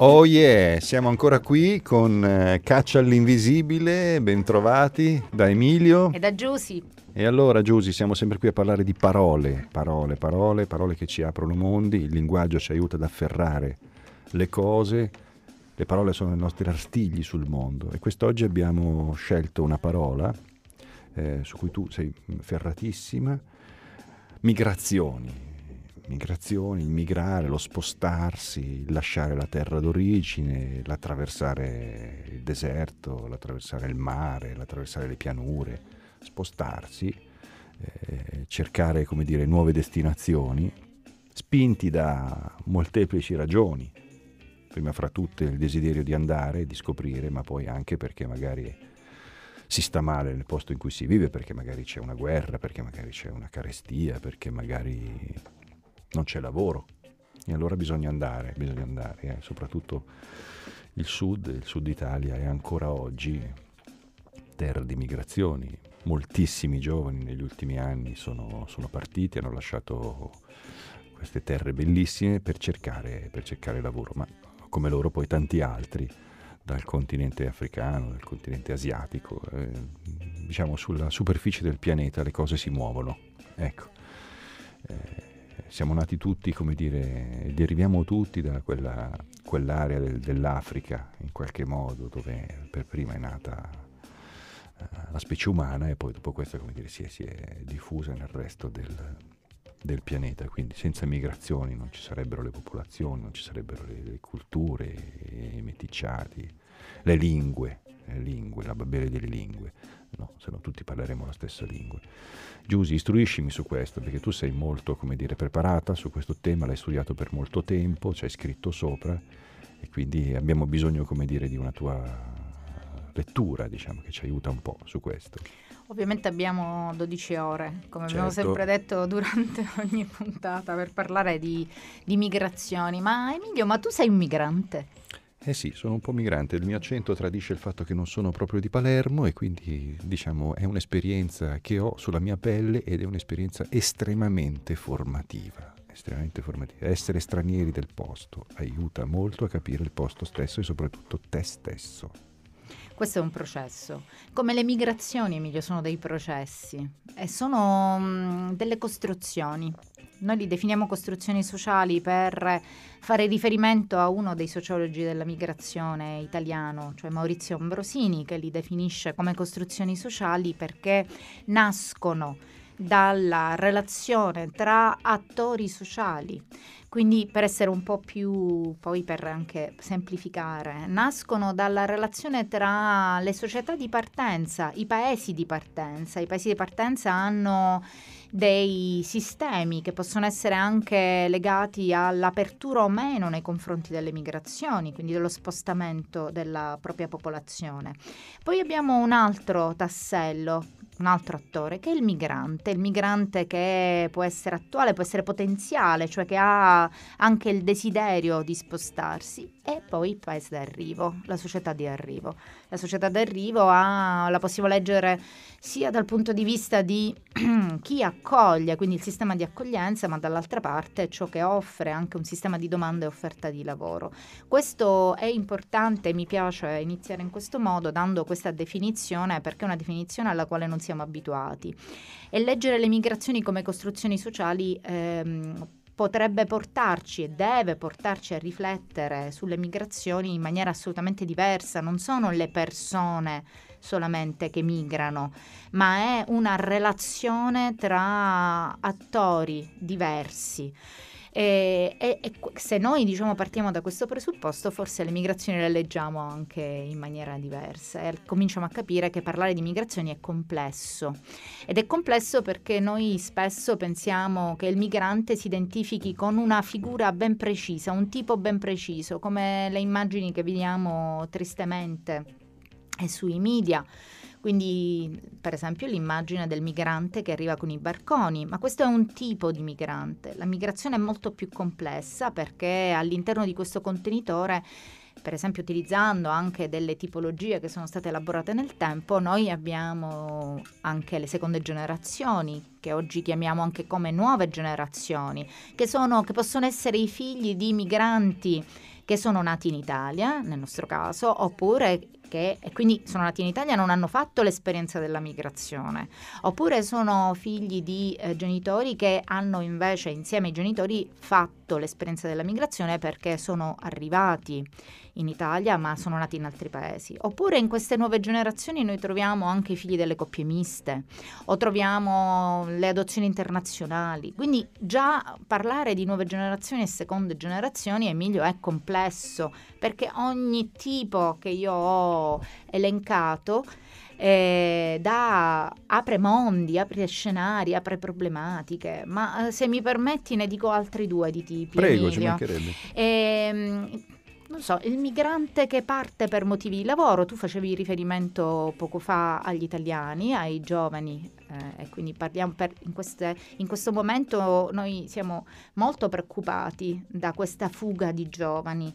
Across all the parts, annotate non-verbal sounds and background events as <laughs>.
Oh yeah, siamo ancora qui con eh, Caccia all'invisibile, bentrovati da Emilio. E da Giusy. E allora Giusy, siamo sempre qui a parlare di parole, parole, parole, parole che ci aprono mondi, il linguaggio ci aiuta ad afferrare le cose, le parole sono i nostri artigli sul mondo e quest'oggi abbiamo scelto una parola eh, su cui tu sei ferratissima, migrazioni migrazioni, il migrare, lo spostarsi, il lasciare la terra d'origine, l'attraversare il deserto, l'attraversare il mare, l'attraversare le pianure, spostarsi, eh, cercare come dire, nuove destinazioni, spinti da molteplici ragioni, prima fra tutte il desiderio di andare, di scoprire, ma poi anche perché magari si sta male nel posto in cui si vive, perché magari c'è una guerra, perché magari c'è una carestia, perché magari non c'è lavoro e allora bisogna andare, bisogna andare, eh. soprattutto il sud, il sud Italia è ancora oggi terra di migrazioni. Moltissimi giovani negli ultimi anni sono, sono partiti, hanno lasciato queste terre bellissime per cercare, per cercare lavoro, ma come loro poi tanti altri dal continente africano, dal continente asiatico, eh, diciamo sulla superficie del pianeta le cose si muovono. Ecco. Eh, siamo nati tutti, come dire, deriviamo tutti da quella, quell'area del, dell'Africa, in qualche modo, dove per prima è nata uh, la specie umana e poi dopo questo, come dire, si è, si è diffusa nel resto del, del, pianeta. Quindi senza migrazioni non ci sarebbero le popolazioni, non ci sarebbero le, le culture, i meticciati, le lingue, le lingue, la babele delle lingue, no? se no tutti parleremo la stessa lingua. Giusy, istruiscimi su questo, perché tu sei molto, come dire, preparata su questo tema, l'hai studiato per molto tempo, ci hai scritto sopra e quindi abbiamo bisogno, come dire, di una tua lettura, diciamo, che ci aiuta un po' su questo. Ovviamente abbiamo 12 ore, come certo. abbiamo sempre detto durante <laughs> ogni puntata, per parlare di, di migrazioni. Ma Emilio, ma tu sei un migrante? Eh sì, sono un po' migrante, il mio accento tradisce il fatto che non sono proprio di Palermo e quindi diciamo è un'esperienza che ho sulla mia pelle ed è un'esperienza estremamente formativa. Estremamente formativa. Essere stranieri del posto aiuta molto a capire il posto stesso e soprattutto te stesso. Questo è un processo. Come le migrazioni, Emilio, sono dei processi e sono mh, delle costruzioni. Noi li definiamo costruzioni sociali per fare riferimento a uno dei sociologi della migrazione italiano, cioè Maurizio Ambrosini, che li definisce come costruzioni sociali perché nascono dalla relazione tra attori sociali. Quindi per essere un po' più, poi per anche semplificare, nascono dalla relazione tra le società di partenza, i paesi di partenza. I paesi di partenza hanno dei sistemi che possono essere anche legati all'apertura o meno nei confronti delle migrazioni, quindi dello spostamento della propria popolazione. Poi abbiamo un altro tassello un altro attore, che è il migrante, il migrante che può essere attuale, può essere potenziale, cioè che ha anche il desiderio di spostarsi, e poi il paese d'arrivo, la società di arrivo. La società d'arrivo ha, la possiamo leggere sia dal punto di vista di <clears throat> chi accoglie, quindi il sistema di accoglienza, ma dall'altra parte ciò che offre anche un sistema di domanda e offerta di lavoro. Questo è importante, mi piace iniziare in questo modo, dando questa definizione, perché è una definizione alla quale non siamo abituati. E leggere le migrazioni come costruzioni sociali ehm, potrebbe portarci e deve portarci a riflettere sulle migrazioni in maniera assolutamente diversa. Non sono le persone solamente che migrano, ma è una relazione tra attori diversi. E, e, e, se noi diciamo, partiamo da questo presupposto, forse le migrazioni le leggiamo anche in maniera diversa e cominciamo a capire che parlare di migrazioni è complesso. Ed è complesso perché noi spesso pensiamo che il migrante si identifichi con una figura ben precisa, un tipo ben preciso, come le immagini che vediamo tristemente sui media quindi, per esempio, l'immagine del migrante che arriva con i barconi, ma questo è un tipo di migrante. La migrazione è molto più complessa perché all'interno di questo contenitore per esempio utilizzando anche delle tipologie che sono state elaborate nel tempo, noi abbiamo anche le seconde generazioni, che oggi chiamiamo anche come nuove generazioni, che, sono, che possono essere i figli di migranti che sono nati in Italia, nel nostro caso, oppure che quindi sono nati in Italia e non hanno fatto l'esperienza della migrazione, oppure sono figli di eh, genitori che hanno invece insieme ai genitori fatto l'esperienza della migrazione perché sono arrivati in Italia ma sono nati in altri paesi. Oppure in queste nuove generazioni noi troviamo anche i figli delle coppie miste o troviamo le adozioni internazionali. Quindi già parlare di nuove generazioni e seconde generazioni, Emilio, è complesso perché ogni tipo che io ho elencato eh, da, apre mondi, apre scenari, apre problematiche, ma eh, se mi permetti ne dico altri due di tipi. Prego, Emilio. ci mancherebbe. Ehm, non so, il migrante che parte per motivi di lavoro, tu facevi riferimento poco fa agli italiani, ai giovani, eh, e quindi parliamo per, in, queste, in questo momento noi siamo molto preoccupati da questa fuga di giovani.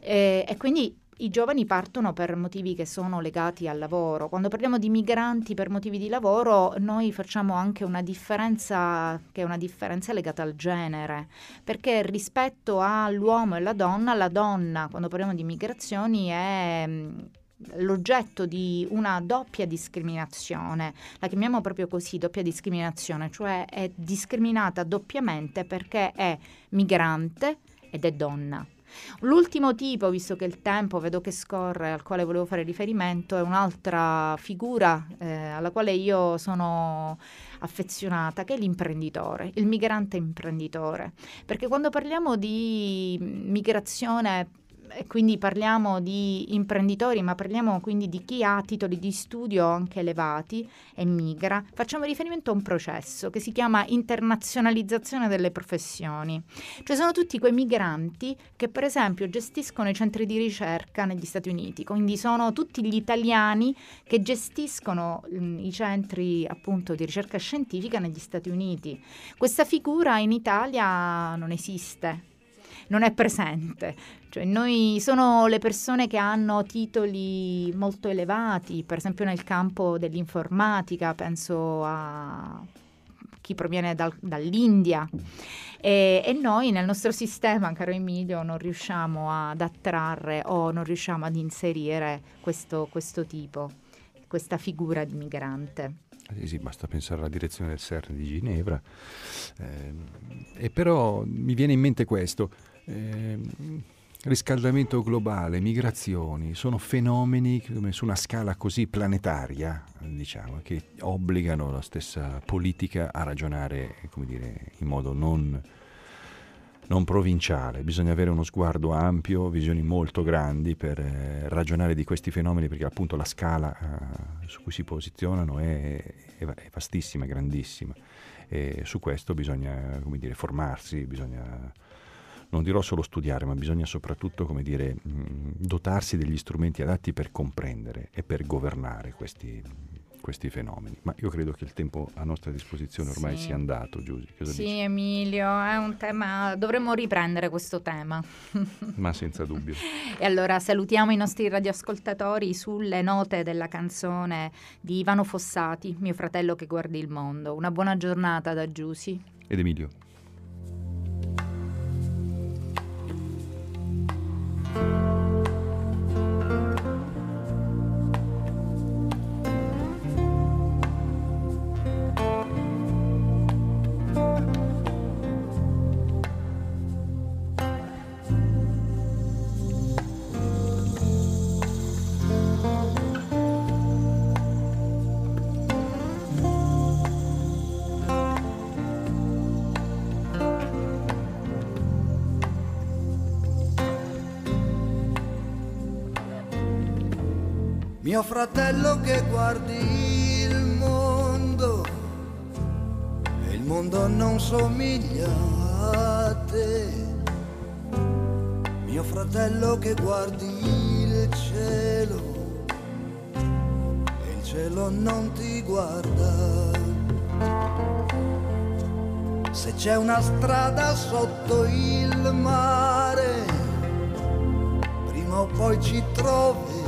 Eh, e quindi i giovani partono per motivi che sono legati al lavoro. Quando parliamo di migranti per motivi di lavoro, noi facciamo anche una differenza che è una differenza legata al genere, perché rispetto all'uomo e alla donna, la donna, quando parliamo di migrazioni, è mm, l'oggetto di una doppia discriminazione, la chiamiamo proprio così, doppia discriminazione, cioè è discriminata doppiamente perché è migrante ed è donna. L'ultimo tipo, visto che il tempo vedo che scorre, al quale volevo fare riferimento, è un'altra figura eh, alla quale io sono affezionata, che è l'imprenditore, il migrante imprenditore. Perché quando parliamo di migrazione quindi parliamo di imprenditori, ma parliamo quindi di chi ha titoli di studio anche elevati e migra, facciamo riferimento a un processo che si chiama internazionalizzazione delle professioni. Cioè sono tutti quei migranti che per esempio gestiscono i centri di ricerca negli Stati Uniti, quindi sono tutti gli italiani che gestiscono mh, mm, i centri appunto di ricerca scientifica negli Stati Uniti. Questa figura in Italia non esiste non è presente. Cioè, noi sono le persone che hanno titoli molto elevati, per esempio nel campo dell'informatica, penso a chi proviene dal, dall'India. E, e, noi nel nostro sistema, caro Emilio, non riusciamo ad attrarre o non riusciamo ad inserire questo, questo tipo, questa figura di migrante. Sì, sì, basta pensare alla direzione del CERN di Ginevra. Eh, e però mi viene in mente questo eh, riscaldamento globale, migrazioni, sono fenomeni su una scala così planetaria, diciamo, che obbligano la stessa politica a ragionare, dire, in modo non, non provinciale. Bisogna avere uno sguardo ampio, visioni molto grandi per eh, ragionare di questi fenomeni, perché appunto la scala eh, su cui si posizionano è, è, vastissima, grandissima. E su questo bisogna, dire, formarsi, bisogna non dirò solo studiare, ma bisogna soprattutto, come dire, dotarsi degli strumenti adatti per comprendere e per governare questi, questi fenomeni. Ma io credo che il tempo a nostra disposizione ormai sì. sia andato, Giusy. Sì, dici? Emilio, è un tema, dovremmo riprendere questo tema. <laughs> Ma senza dubbio. e allora salutiamo i nostri radioascoltatori sulle note della canzone di Ivano Fossati, mio fratello che guardi il mondo. Una buona giornata da Giusy. Ed Emilio. Mio fratello che guardi il mondo e il mondo non somiglia a te. Mio fratello che guardi il cielo e il cielo non ti guarda. Se c'è una strada sotto il mare, prima o poi ci trovi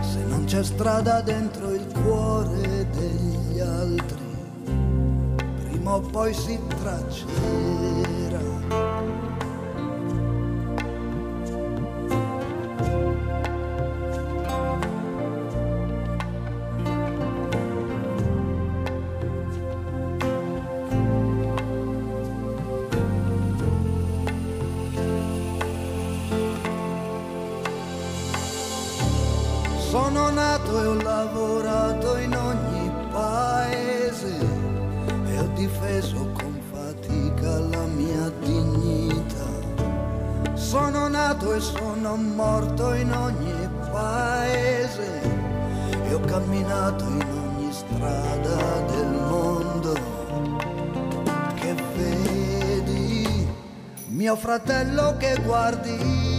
se non c'è strada dentro il cuore degli altri, prima o poi si traccerà. Sono nato e ho lavorato in ogni paese e ho difeso con fatica la mia dignità. Sono nato e sono morto in ogni paese e ho camminato in ogni strada del mondo. Che vedi, mio fratello che guardi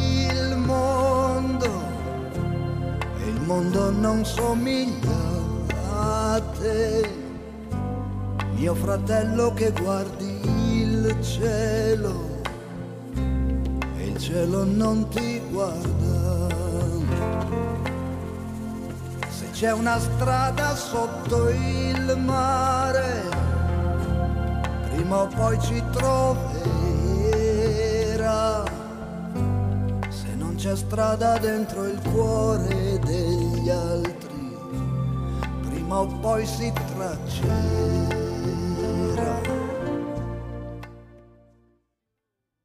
mondo non somiglia a te. Mio fratello che guardi il cielo e il cielo non ti guarda. Se c'è una strada sotto il mare, prima o poi ci troverà. C'è strada dentro il cuore degli altri, prima o poi si traccerà.